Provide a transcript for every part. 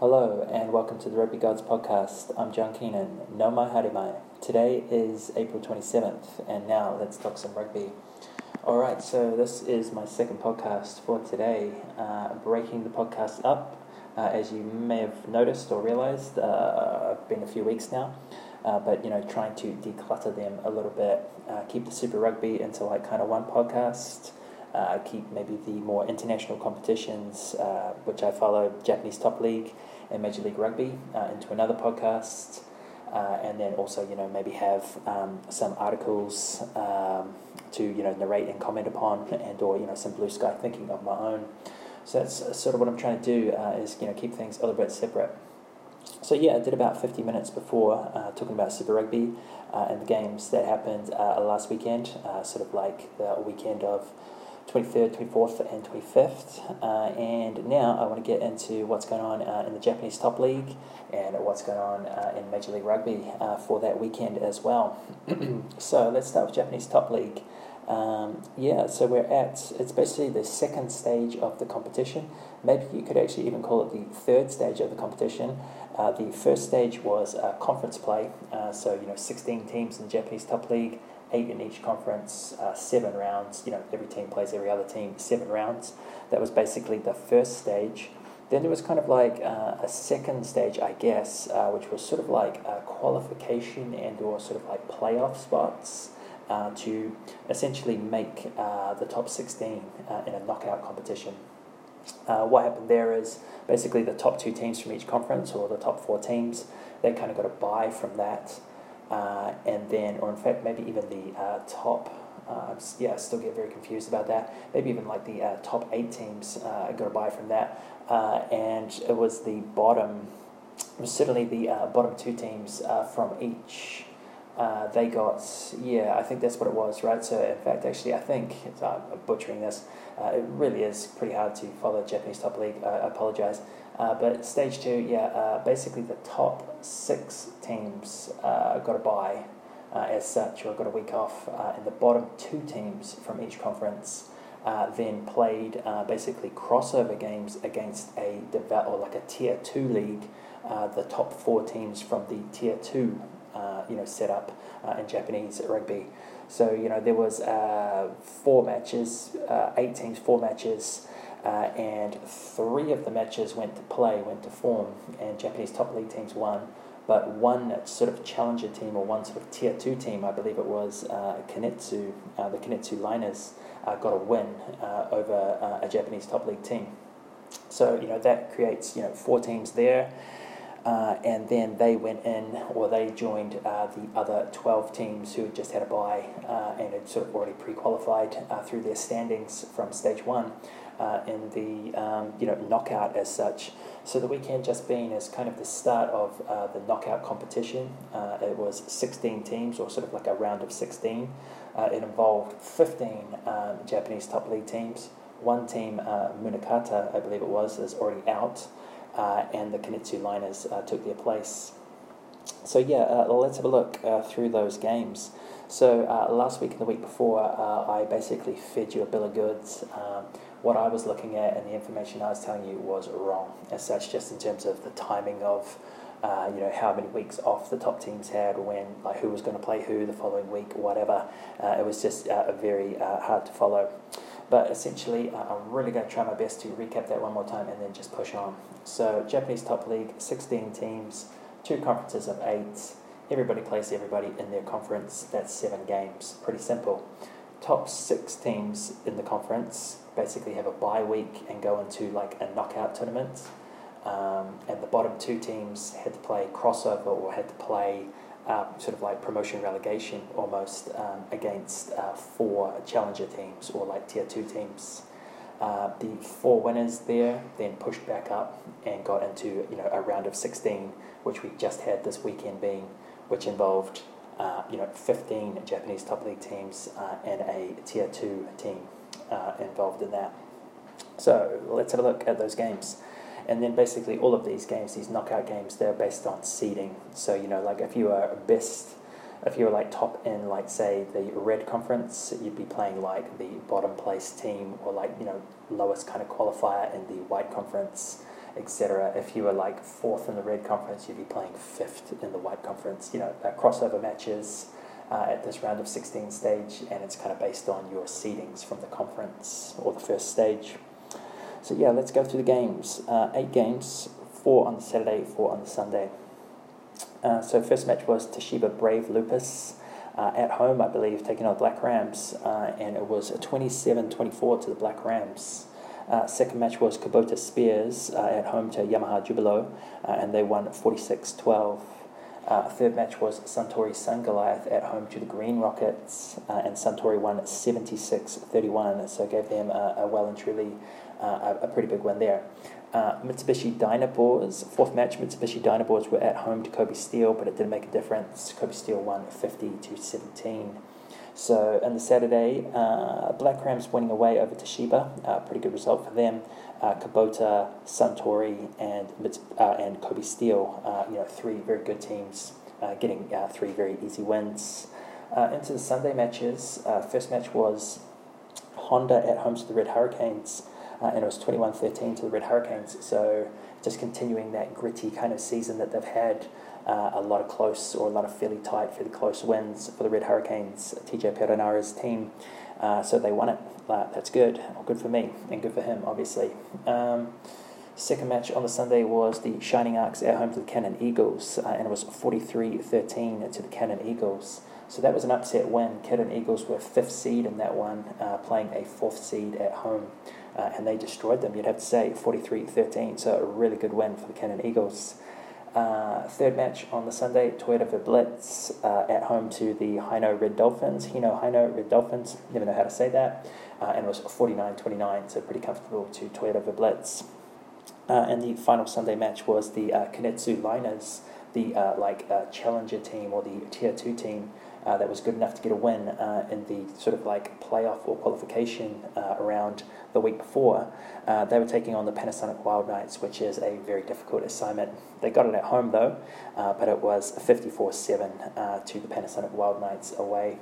Hello and welcome to the Rugby Gods podcast. I'm John Keenan. No mai haere mai. Today is April 27th and now let's talk some rugby. Alright, so this is my second podcast for today. Uh, breaking the podcast up. Uh, as you may have noticed or realized, uh, I've been a few weeks now. Uh, but you know, trying to declutter them a little bit, uh, keep the Super Rugby into like kind of one podcast, uh, keep maybe the more international competitions, uh, which I follow, Japanese Top League and Major League Rugby, uh, into another podcast, uh, and then also you know maybe have um, some articles um, to you know narrate and comment upon, and or you know some blue sky thinking of my own. So that's sort of what I'm trying to do uh, is you know keep things a little bit separate. So yeah, I did about 50 minutes before uh, talking about Super Rugby uh, and the games that happened uh, last weekend, uh, sort of like the weekend of 23rd, 24th, and 25th. Uh, and now I want to get into what's going on uh, in the Japanese Top League and what's going on uh, in Major League Rugby uh, for that weekend as well. so let's start with Japanese Top League. Um, yeah, so we're at, it's basically the second stage of the competition. Maybe you could actually even call it the third stage of the competition. Uh, the first stage was uh, conference play, so, you know, 16 teams in the Japanese Top League eight in each conference, uh, seven rounds. You know, every team plays every other team, seven rounds. That was basically the first stage. Then there was kind of like uh, a second stage, I guess, uh, which was sort of like qualification and or sort of like playoff spots uh, to essentially make uh, the top 16 uh, in a knockout competition. what happened there is basically the top two teams from each conference or the top four teams, they kind of got a buy from that uh, and then, or in fact, maybe even the uh, top. Uh, yeah, I still get very confused about that. Maybe even like the uh, top eight teams uh, got a buy from that, uh, and it was the bottom. It was certainly the bottom two teams from each. they got yeah, I think that's what it was, right? So in fact, actually, I think I'm butchering this. it really is pretty hard to follow Japanese top league. I apologize. Uh, but stage two, yeah, uh, basically the top six teams uh, got a bye uh, as such, or got a week off, uh, and the bottom two teams from each conference then played basically crossover games against a develop or like a tier two league. the top four teams from the tier two, you know, setup in Japanese rugby. So you know there was four matches, eight teams, four matches. Uh, and three of the matches went to play, went to form, and Japanese top league teams won. But one sort of challenger team, or one sort of tier two team, I believe it was uh, uh, the Kintetsu Liners, uh, got a win uh, over uh, a Japanese top league team. So you know that creates you know four teams there. Uh, and then they went in, or they joined uh, the other 12 teams who had just had a bye uh, and had sort of already pre qualified through their standings from stage one uh, in the um, you know knockout as such. So the weekend just been as kind of the start of uh, the knockout competition. Uh, it was 16 teams, or sort of like a round of 16. Uh, it involved 15 um, Japanese top league teams. One team, uh, Munakata, I believe it was, is already out, uh, and the Kintetsu Liners took their place. So yeah, let's have a look through those games. So last week and the week before, I basically fed you a bill of goods. Um, what I was looking at and the information I was telling you was wrong as such, just in terms of the timing of. Uh, you know how many weeks off the top teams had, when like who was going to play who the following week, whatever. Uh, it was just uh, very uh, hard to follow. But essentially, uh, I'm really going to try my best to recap that one more time and then just push on. So Japanese top league, 16 teams, two conferences of eight. Everybody plays everybody in their conference. That's seven games. Pretty simple. Top six teams in the conference basically have a bye week and go into like a knockout tournament. Um, and the bottom two teams had to play crossover or had to play um, sort of like promotion relegation almost um, against uh, four challenger teams or like tier two teams. Uh, the four winners there then pushed back up and got into you know a round of 16, which we just had this weekend being, which involved uh, you know 15 Japanese top league teams uh, and a tier two team uh, involved in that. So let's have a look at those games. And then basically all of these games, these knockout games, they're based on seeding. So, you know, like if you are best, if you were like top in, like say the red conference, you'd be playing like the bottom place team or like, you know, lowest kind of qualifier in the white conference. Etc. If you were like fourth in the red conference, you'd be playing fifth in the white conference. You know, crossover matches uh, at this round of 16 stage, and it's kind of based on your seedings from the conference or the first stage. So yeah, let's go through the games. Uh, eight games, four on the Saturday, four on the Sunday. Uh, so first match was Toshiba Brave Lupus uh, at home, I believe, taking on Black Rams, uh, and it was a 27-24 to the Black Rams. Uh, second match was Kubota Spears uh, at home to Yamaha Jubilo, uh, and they won 46-12. Uh, third match was Suntory Sun Goliath at home to the Green Rockets, uh, and Suntory won 76-31, so gave them a, a well and truly uh, a, a, pretty big win there. Uh, Mitsubishi Dynaboars, fourth match, Mitsubishi Dynaboars were at home to Kobe Steel, but it didn't make a difference. Kobe Steel won 50 to 17. So on the Saturday, uh, Black Rams winning away over Toshiba, uh, pretty good result for them. Uh, Kubota, Suntory, and uh, and Kobe Steel, uh, you know, three very good teams uh, getting three very easy wins. into the Sunday matches, first match was Honda at home to the Red Hurricanes uh, and it was 21 13 to the Red Hurricanes. So just continuing that gritty kind of season that they've had. Uh, a lot of close or a lot of fairly tight, fairly close wins for the Red Hurricanes, TJ Perenara's team. Uh, so they won it. Uh, that's good. Well, good for me and good for him, obviously. Um, second match on the Sunday was the Shining Arcs at home to the Canon Eagles, uh, and it was 43 13 to the Canon Eagles. So that was an upset win. Canon Eagles were fifth seed in that one, uh, playing a fourth seed at home uh, and they destroyed them, you'd have to say, 43 13. So a really good win for the Canon Eagles. Uh, third match on the Sunday, Toyota Verblitz uh, at home to the Hino Red Dolphins. Hino, Hino Red Dolphins, never know how to say that. Uh, and it was 49 29, so pretty comfortable to Toyota Verblitz. Uh, and the final Sunday match was the uh, Kintetsu Liners, the uh, like challenger team or the tier 2 team that was good enough to get a win in the sort of like playoff or qualification around the week before. Uh, they were taking on the Panasonic Wild Knights, which is a very difficult assignment. They got it at home though, uh, but it was 54 7 uh, to the Panasonic Wild Knights away.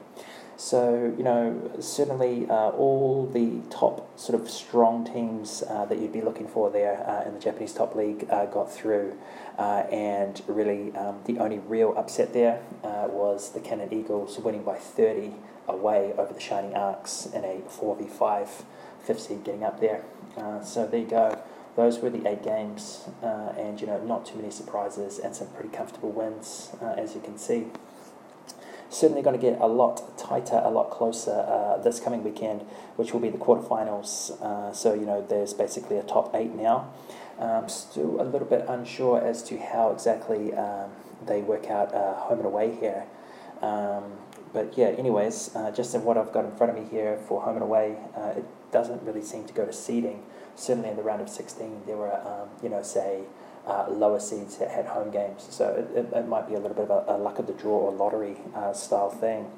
So, you know, certainly uh, all the top sort of strong teams uh, that you'd be looking for there uh, in the Japanese top league got through. And really, um, the only real upset there was the Canon Eagles winning by 30 away over the Shining Arcs in a 4v5, fifth seed getting up there. so there you go. Those were the eight games, and, you know, not too many surprises and some pretty comfortable wins, as you can see certainly going to get a lot tighter, a lot closer uh, this coming weekend, which will be the quarterfinals. Uh, so, you know, there's basically a top eight now. Um, still a little bit unsure as to how exactly um, they work out uh, home and away here. Um, but yeah, anyways, uh, just in what I've got in front of me here for home and away, uh, it doesn't really seem to go to seeding. Certainly in the round of 16, there were, um, you know, say, uh, lower seeds that had home games. So it, it, it, might be a little bit of a, a luck of the draw or lottery uh, style thing.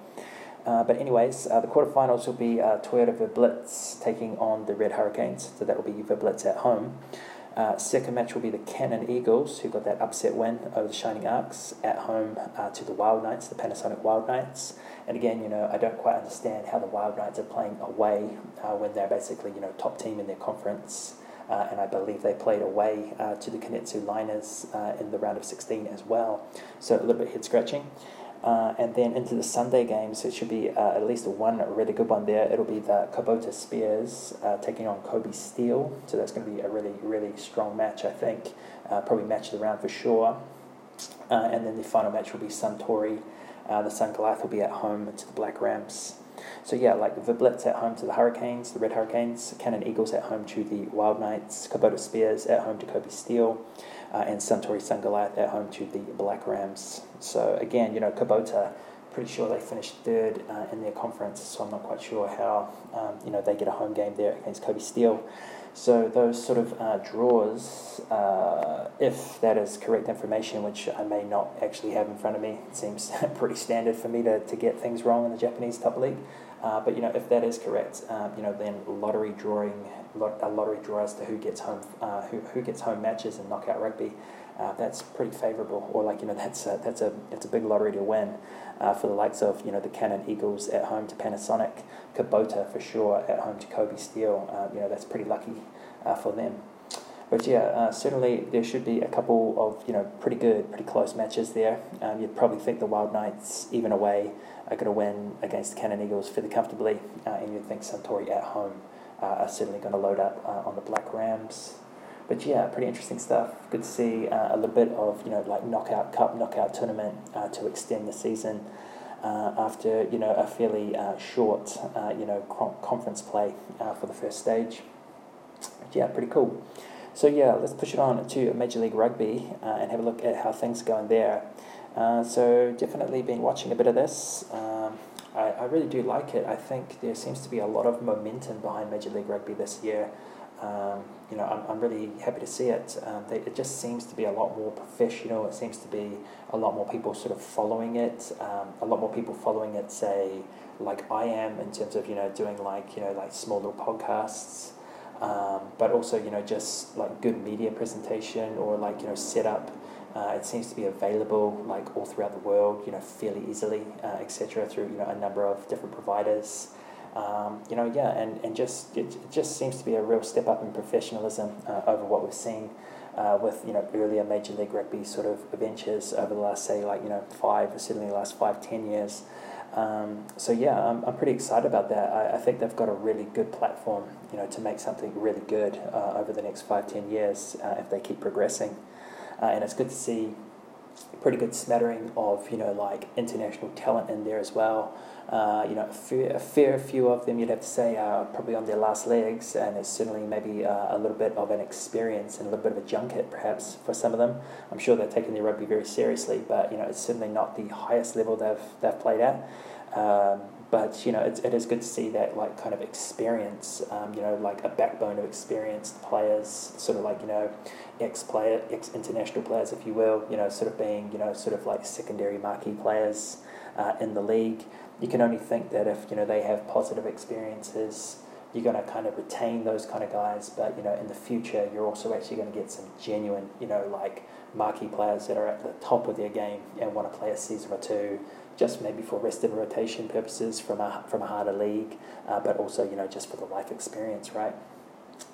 Uh, but anyways, uh, the quarterfinals will be Toyota Verblitz taking on the Red Hurricanes. So that will be Verblitz at home. Uh, second match will be the Canon Eagles, who got that upset win over the Shining Arcs at home uh, to the Wild Knights, the Panasonic Wild Knights. And again, you know, I don't quite understand how the Wild Knights are playing away uh, when they're basically, you know, top team in their conference uh, and I believe they played away uh, to the Kintetsu Liners uh, in the round of 16 as well. So a little bit head scratching. Uh, and then into the Sunday games, it should be uh, at least one really good one there. It'll be the Kubota Spears uh, taking on Kobe Steel. So that's going to be a really, really strong match, I think. probably match of the round for sure. and then the final match will be Suntory. the Sun Goliath will be at home to the Black Rams. So yeah, like the Blitz at home to the Hurricanes, the Red Hurricanes, Canon Eagles at home to the Wild Knights, Kubota Spears at home to Kobe Steel, uh, and Suntory Sun Goliath at home to the Black Rams. So again, you know, Kubota, pretty sure they finished third uh, in their conference, so I'm not quite sure how, um, you know, they get a home game there against Kobe Steel. So those sort of uh, draws, uh, if that is correct information, which I may not actually have in front of me, it seems pretty standard for me to, to get things wrong in the Japanese top league. Uh, but you know, if that is correct, um, you know, then lottery drawing, lot, a lottery draw as to who gets home, uh, who, who gets home matches in knockout rugby, uh, that's pretty favourable. Or like you know, that's a, that's a it's a big lottery to win uh, for the likes of you know the Canon Eagles at home to Panasonic, Kubota for sure at home to Kobe Steel. Uh, you know, that's pretty lucky uh, for them. But yeah, uh, certainly there should be a couple of you know pretty good, pretty close matches there. Um, you'd probably think the Wild Knights, even away, are going to win against the Canon Eagles fairly comfortably, uh, and you'd think Suntory at home uh, are certainly going to load up uh, on the Black Rams. But yeah, pretty interesting stuff. Good to see uh, a little bit of you know like knockout cup, knockout tournament uh, to extend the season. after you know a fairly short you know conference play for the first stage, yeah, pretty cool. So yeah, let's push it on to Major League Rugby uh, and have a look at how things are going there. Uh, so definitely been watching a bit of this. Um, I, I really do like it. I think there seems to be a lot of momentum behind Major League Rugby this year. Um, you know, I'm, I'm really happy to see it. Um, they, it just seems to be a lot more professional. It seems to be a lot more people sort of following it. Um, a lot more people following it, say, like I am in terms of you know doing like you know like small little podcasts um, but also you know just like good media presentation or like you know setup. Uh, it seems to be available like all throughout the world, you know, fairly easily, uh, etc. Through you know a number of different providers. Um, you know, yeah, and, and just it, just seems to be a real step up in professionalism uh, over what we've seen uh, with you know earlier Major League Rugby sort of ventures over the last say like you know five certainly the last five ten years. Um, so yeah, I'm, I'm pretty excited about that. I, I think they've got a really good platform, you know, to make something really good uh, over the next five, ten years uh, if they keep progressing. Uh, and it's good to see pretty good smattering of you know like international talent in there as well. Uh, you know, a fair, a fair few of them you'd have to say are probably on their last legs, and it's certainly maybe uh, a little bit of an experience and a little bit of a junket perhaps for some of them. I'm sure they're taking their rugby very seriously, but you know, it's certainly not the highest level they've they've played at. Um, but you know, it's, it is good to see that like kind of experience, um, you know, like a backbone of experienced players, sort of like you know, ex player, ex international players, if you will, you know, sort of being you know, sort of like secondary marquee players uh, in the league you can only think that if you know they have positive experiences, you're going to kind of retain those kind of guys. But you know, in the future, you're also actually going to get some genuine, you know, like marquee players that are at the top of their game and want to play a season or two, just maybe for rest and rotation purposes from a from a harder league, uh, but also you know just for the life experience, right?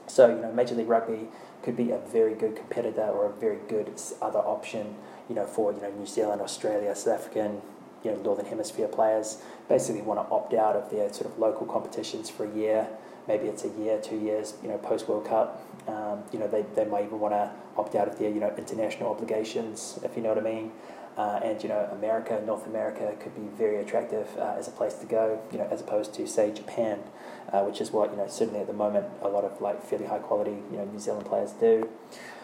So you know, Major League Rugby could be a very good competitor or a very good other option, you know, for you know New Zealand, Australia, South African, you know, Northern Hemisphere players basically want to opt out of their sort of local competitions for a year. Maybe it's a year, two years, you know, post World Cup. Um, you know, they, they might even want to opt out of their, you know, international obligations, if you know what I mean. Uh, and, you know, America, North America could be very attractive uh, as a place to go, you know, as opposed to, say, Japan, uh, which is what, you know, certainly at the moment a lot of, like, fairly high quality, you know, New Zealand players do.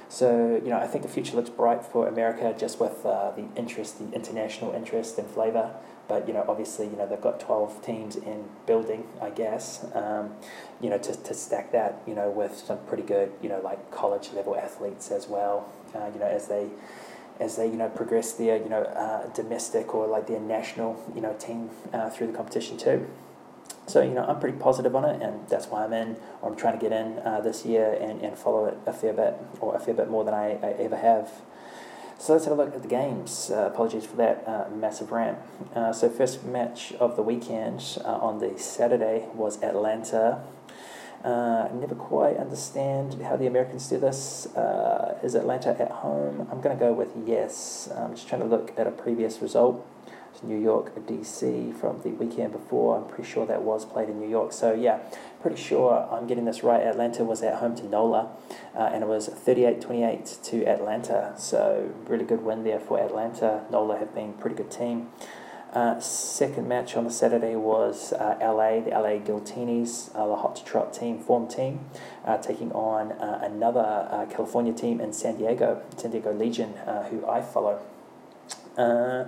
So, you know, I think the future looks bright for America just with uh, the interest, the international interest and flavour. But, you know, obviously, you know, they've got 12 teams in building, I guess, um, you know, to, to stack that, you know, with some pretty good, you know, like college level athletes as well, uh, you know, as they as they you know progress their you know uh, domestic or like their national you know team uh, through the competition too. So, you know, I'm pretty positive on it, and that's why I'm in, or I'm trying to get in uh, this year and, and follow it a fair bit, or a fair bit more than I, I ever have. So let's have a look at the games. Uh, apologies for that uh, massive rant. Uh, so, first match of the weekend uh, on the Saturday was Atlanta. Uh, never quite understand how the Americans do this. is Atlanta at home? I'm going to go with yes. I'm just trying to look at a previous result. New York, DC from the weekend before. I'm pretty sure that was played in New York. So, yeah, pretty sure I'm getting this right. Atlanta was at home to NOLA, uh, and it was 38 28 to Atlanta. So, really good win there for Atlanta. NOLA have been pretty good team. Uh, second match on the Saturday was uh, LA, the LA Giltinis, uh, the Hot to Trot team, form team, uh, taking on uh, another uh, California team in San Diego, San Diego Legion, who I follow. Uh,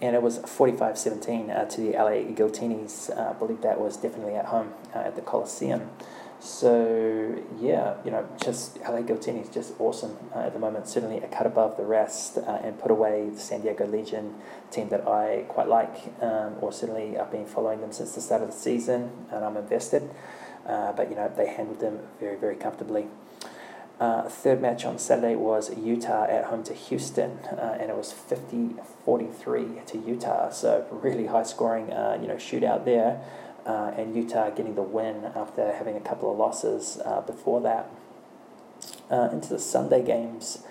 and it was 45 17 uh, to the LA Giltinis. Uh, I believe that was definitely at home uh, at the Coliseum. So, yeah, you know, just LA Giltinis just awesome uh, at the moment. Certainly a cut above the rest uh, and put away the San Diego Legion team that I quite like, um, or certainly I've been following them since the start of the season and I'm invested. but, you know, they handled them very, very comfortably. Uh, third match on Saturday was Utah at home to Houston, uh, and it was 50 43 to Utah. So, really high scoring uh, you know, shootout there. Uh, and Utah getting the win after having a couple of losses uh, before that. Into the Sunday games,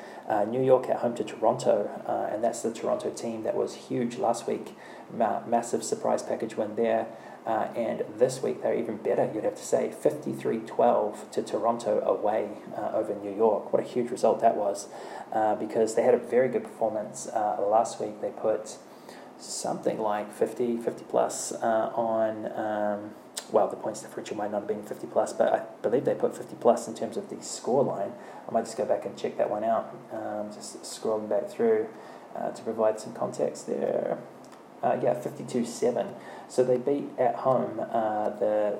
New York at home to Toronto, and that's the Toronto team that was huge last week. Ma- massive surprise package win there. Uh, and this week they're even better, you'd have to say. 53 12 to Toronto away uh, over New York. What a huge result that was uh, because they had a very good performance uh, last week. They put something like 50, 50 plus uh, on. Um, well, the points differential might not have been 50 plus, but I believe they put 50 plus in terms of the score line. I might just go back and check that one out. Um, just scrolling back through uh, to provide some context there. Uh, yeah, 52 7. So they beat at home uh, the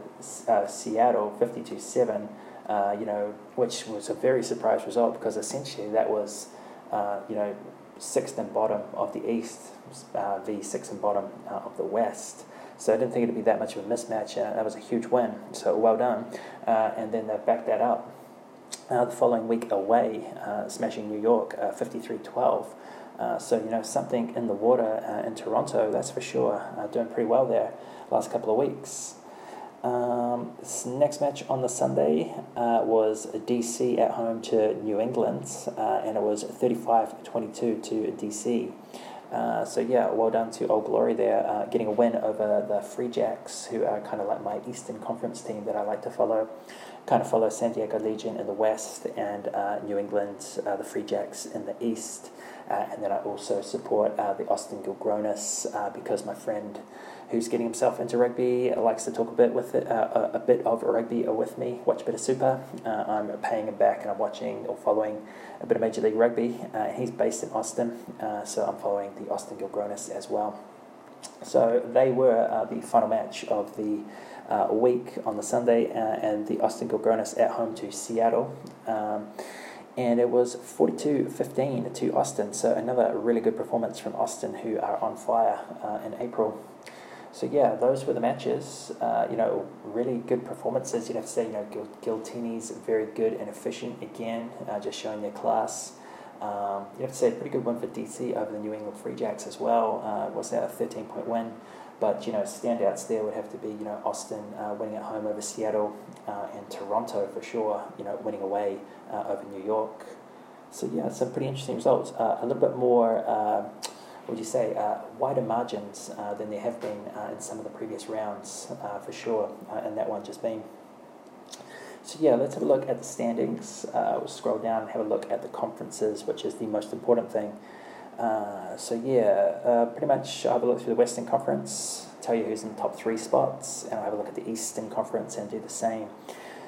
uh, Seattle 52 7, uh, you know, which was a very surprise result because essentially that was, uh, you know, sixth and bottom of the East uh, v sixth and bottom of the West. So I didn't think it'd be that much of a mismatch. That was a huge win. So well done. And then they backed that up the following week away, smashing New York 53 12. Uh, so, you know, something in the water uh, in Toronto, that's for sure. Uh, doing pretty well there last couple of weeks. Um, next match on the Sunday uh, was DC at home to New England, uh, and it was 35 22 to DC. Uh, so yeah, well done to Old Glory there, uh, getting a win over the Free Jacks, who are kind of like my Eastern Conference team that I like to follow. Kind of follow San Diego Legion in the West and uh, New England, uh, the Free Jacks in the East. Uh, and then I also support the Austin Gilgronis because my friend who's getting himself into rugby likes to talk a bit with it, a, a, bit of rugby with me, watch a bit of Super. I'm paying him back and I'm watching or following a bit of Major League Rugby. he's based in Austin, so I'm following the Austin Gilgronis as well. So they were uh, the final match of the uh, week on the Sunday, uh, and the Austin Gilgronis at home to Seattle. Um, and it was 42 15 to Austin, so another really good performance from Austin, who are on fire uh, in April. So, yeah, those were the matches. Uh, you know, really good performances. You'd have to say, you know, Gil- Giltini's very good and efficient again, uh, just showing their class. Um, you have to say, a pretty good win for DC over the New England Free Jacks as well. Uh, was that a 13 point win? But you know, standouts there would have to be you know Austin uh, winning at home over Seattle uh, and Toronto for sure. You know, winning away uh, over New York. So yeah, some pretty interesting results. A little bit more. Uh, would you say uh, wider margins than there have been in some of the previous rounds for sure, and that one just being so yeah, let's have a look at the standings. Uh, we'll scroll down and have a look at the conferences, which is the most important thing. Uh, so yeah, uh, pretty much I'll have a look through the Western Conference, tell you who's in the top three spots, and I'll have a look at the Eastern Conference and do the same.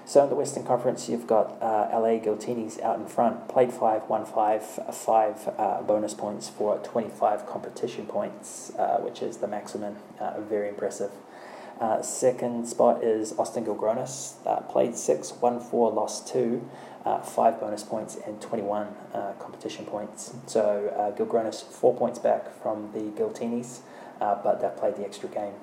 So in the Western Conference, you've got uh, LA Giltinis out in front, played five, won five, five uh, bonus points for 25 competition points, uh, which is the maximum. Uh, very impressive. Uh, second spot is Austin Gilgronis, uh, played six, won four, lost two uh, five bonus points and 21 uh, competition points. So uh, Gilgronis four points back from the Giltinis, uh, but they played the extra game.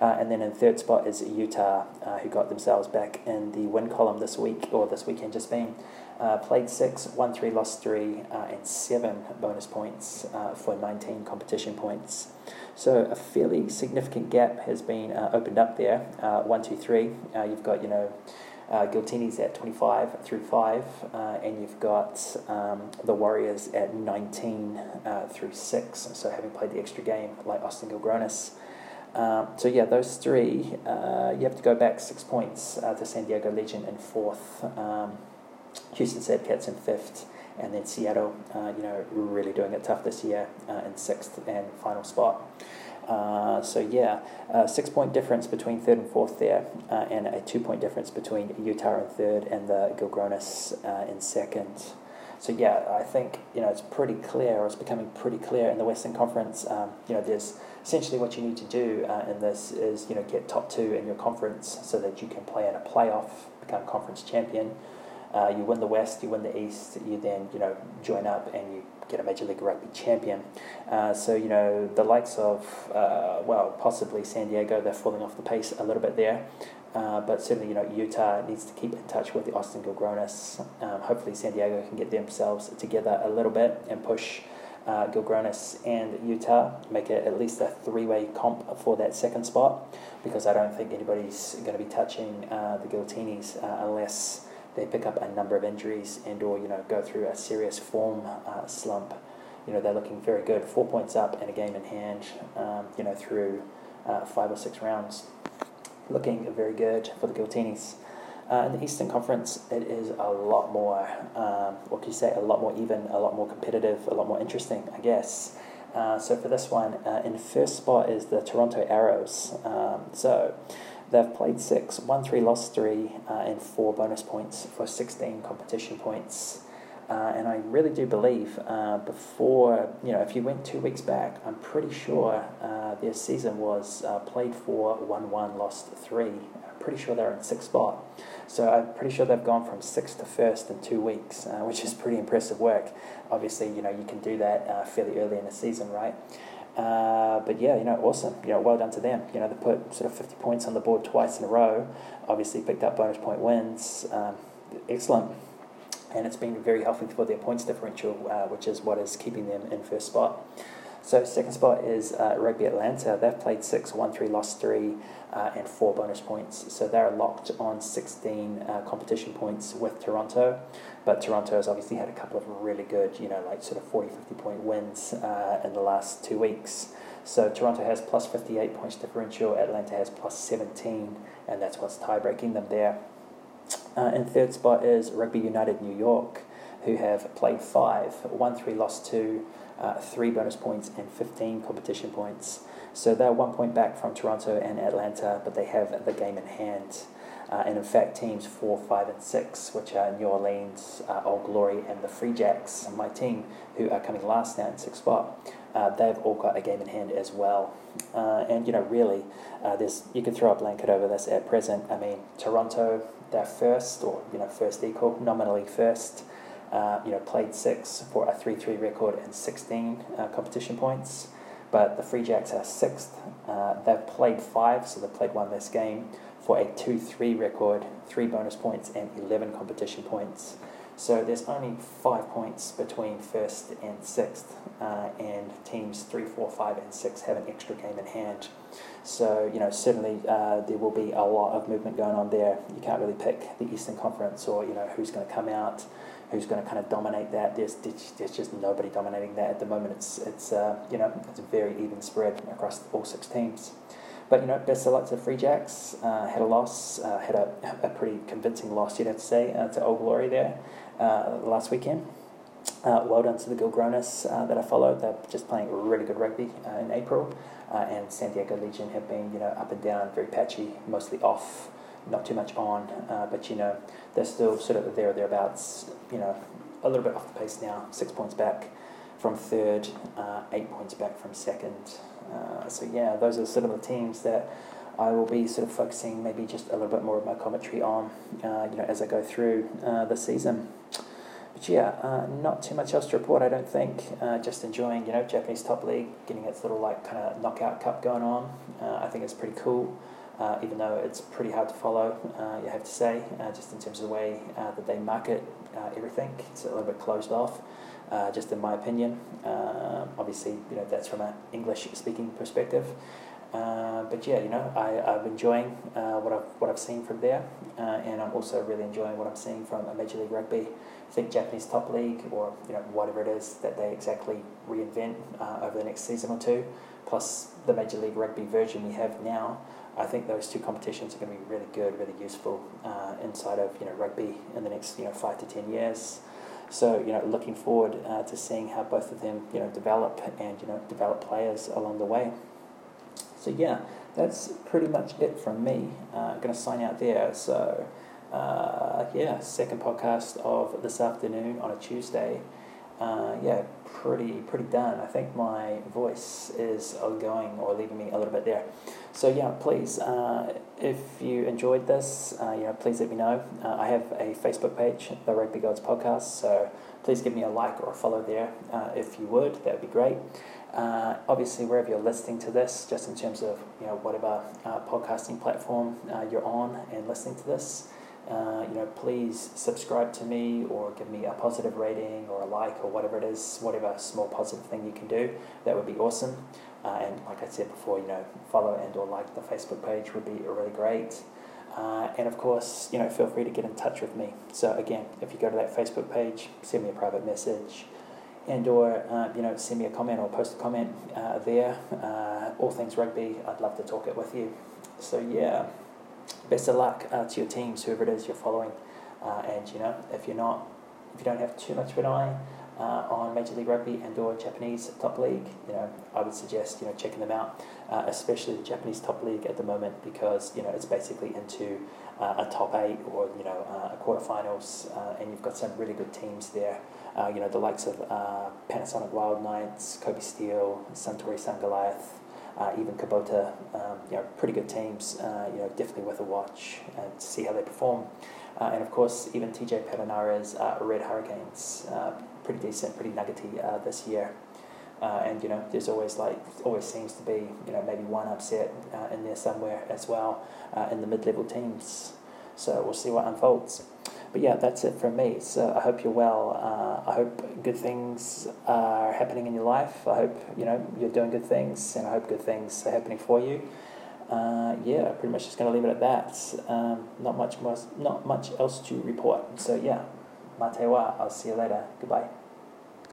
Uh, and then in third spot is Utah, uh, who got themselves back in the win column this week, or this weekend just been. Uh, played six, won three, lost three, and seven bonus points for 19 competition points. So a fairly significant gap has been opened up there. one, two, three. you've got, you know, uh, Giltini's at 25 through 5, uh, and you've got um, the Warriors at 19 uh, through 6, so having played the extra game like Austin Gilgronis. Um, so, yeah, those three, uh, you have to go back six points uh, to San Diego Legion in fourth, um, Houston Cats in fifth, and then Seattle, uh, you know, really doing it tough this year in sixth and final spot. Uh, so yeah, uh, six point difference between third and fourth there, uh, and a two point difference between Utah in third and the Gilgronis uh, in second. So yeah, I think you know it's pretty clear, or it's becoming pretty clear in the Western Conference. Um, you know, there's essentially what you need to do uh, in this is you know get top two in your conference so that you can play in a playoff, become conference champion. Uh, you win the West, you win the East, you then you know join up and you get a Major League Rugby champion. Uh, so, you know, the likes of, uh, well, possibly San Diego, they're falling off the pace a little bit there. Uh, but certainly, you know, Utah needs to keep in touch with the Austin Gilgronis. Um, hopefully, San Diego can get themselves together a little bit and push uh, Gilgronis and Utah, make it at least a three way comp for that second spot, because I don't think anybody's going to be touching uh, the Giltinis uh, unless they pick up a number of injuries and or you know go through a serious form uh, slump, you know they're looking very good. Four points up and a game in hand, um, you know through uh, five or six rounds, looking very good for the Giltinis. Uh, in the Eastern Conference, it is a lot more, um, what can you say, a lot more even, a lot more competitive, a lot more interesting, I guess. Uh, so for this one, uh, in first spot is the Toronto Arrows. Um, so they've played six, won three, lost three, uh, and four bonus points for 16 competition points. Uh, and I really do believe uh, before, you know, if you went two weeks back, I'm pretty sure uh, their season was played for 1 1, lost 3. Pretty sure they're in sixth spot. So I'm pretty sure they've gone from sixth to first in two weeks, uh, which is pretty impressive work. Obviously, you know you can do that uh, fairly early in the season, right? Uh, but yeah, you know, awesome. You know, well done to them. You know, they put sort of 50 points on the board twice in a row. Obviously, picked up bonus point wins. Um, excellent. And it's been very healthy for their points differential, uh, which is what is keeping them in first spot. So second spot is uh, Rugby Atlanta. They've played six, won three, lost three, uh, and four bonus points. So they're locked on 16 uh, competition points with Toronto. But Toronto has obviously had a couple of really good, you know, like sort of 40, 50 point wins uh, in the last two weeks. So Toronto has plus 58 points differential, Atlanta has plus 17, and that's what's tie breaking them there. Uh, in third spot is Rugby United New York, who have played five, won three, lost two, uh, three bonus points, and 15 competition points. So they're one point back from Toronto and Atlanta, but they have the game in hand. Uh, and in fact, teams four, five, and six, which are New Orleans, uh, Old Glory, and the Free Jacks, my team, who are coming last now in sixth spot, uh, they've all got a game in hand as well. Uh, and you know, really, uh, there's you can throw a blanket over this at present. I mean, Toronto, they're first, or you know, first equal, nominally first. Uh, you know, played six for a 3 3 record and 16 uh, competition points. But the Free Jacks are sixth. Uh, they've played five, so they've played one less game for a 2 3 record, three bonus points, and 11 competition points. So there's only five points between first and sixth, uh, and teams three, four, five, and six have an extra game in hand. So, you know, certainly uh, there will be a lot of movement going on there. You can't really pick the Eastern Conference or, you know, who's going to come out who's going to kind of dominate that. There's, there's just nobody dominating that at the moment. It's, it's uh, you know, it's a very even spread across all six teams. But, you know, best of luck to Free Jacks. Uh, had a loss, uh, had a, a pretty convincing loss, you'd have to say, uh, to Old Glory there uh, last weekend. Uh, well done to the Gilgronis that I followed. They're just playing really good rugby in April. and San Diego Legion have been, you know, up and down, very patchy, mostly off not too much on, uh, but you know they're still sort of there or thereabouts. You know, a little bit off the pace now, six points back from third, uh, eight points back from second. Uh, so yeah, those are sort of the teams that I will be sort of focusing maybe just a little bit more of my commentary on, uh, you know, as I go through uh, the season. But yeah, uh, not too much else to report, I don't think. just enjoying, you know, Japanese Top League, getting its little like kind of knockout cup going on. I think it's pretty cool uh, even though it's pretty hard to follow, uh, you have to say, uh, just in terms of the way uh, that they market uh, everything. It's a little bit closed off, uh, just in my opinion. obviously, you know that's from an English-speaking perspective. but yeah, you know, I, I'm enjoying what I've what I've seen from there, and I'm also really enjoying what I'm seeing from a Major League Rugby. I think Japanese Top League, or you know whatever it is that they exactly reinvent over the next season or two, plus the Major League Rugby version we have now. I think those two competitions are going to be really good, really useful uh, inside of you know rugby in the next you know five to ten years. So you know, looking forward uh, to seeing how both of them you know develop and you know develop players along the way. So yeah, that's pretty much it from me. Uh, I'm going to sign out there. So uh, yeah, second podcast of this afternoon on a Tuesday. Uh, yeah, pretty pretty done. I think my voice is going or leaving me a little bit there. So yeah, please, uh, if you enjoyed this, uh, you know, please let me know. Uh, I have a Facebook page, the Rugby Gods Podcast. So please give me a like or a follow there uh, if you would. That would be great. Uh, obviously, wherever you're listening to this, just in terms of you know whatever uh, podcasting platform you're on and listening to this. Uh, you know, please subscribe to me or give me a positive rating or a like or whatever it is, whatever small positive thing you can do. That would be awesome. Uh, and like I said before, you know, follow and or like the Facebook page would be really great. Uh, and of course, you know, feel free to get in touch with me. So again, if you go to that Facebook page, send me a private message, and or uh, you know, send me a comment or post a comment uh, there. Uh, all things rugby, I'd love to talk it with you. So yeah, best of luck uh, to your teams, whoever it is you're following. Uh, and you know, if you're not, if you don't have too much of an eye uh, on Major League Rugby and or Japanese top league, you know, I would suggest you know checking them out, uh, especially the Japanese top league at the moment because you know it's basically into uh, a top eight or you know uh, a quarterfinals, uh, and you've got some really good teams there. You know the likes of Panasonic Wild Knights, Kobe Steel, Suntory Sun Goliath. even Kubota, um, you know, pretty good teams. you know, definitely worth a watch and see how they perform. and of course, even TJ Perenara's Red Hurricanes pretty decent, pretty nuggety uh, this year. Uh, and you know, there's always like always seems to be you know maybe one upset uh, in there somewhere as well uh, in the mid-level teams. So we'll see what unfolds. But yeah, that's it from me. So I hope you're well. Uh, I hope good things are happening in your life. I hope you know you're doing good things, and I hope good things are happening for you. Uh, yeah, pretty much just going to leave it at that. Um, not much more, not much else to report. So yeah, Matewa. I'll see you later. Goodbye.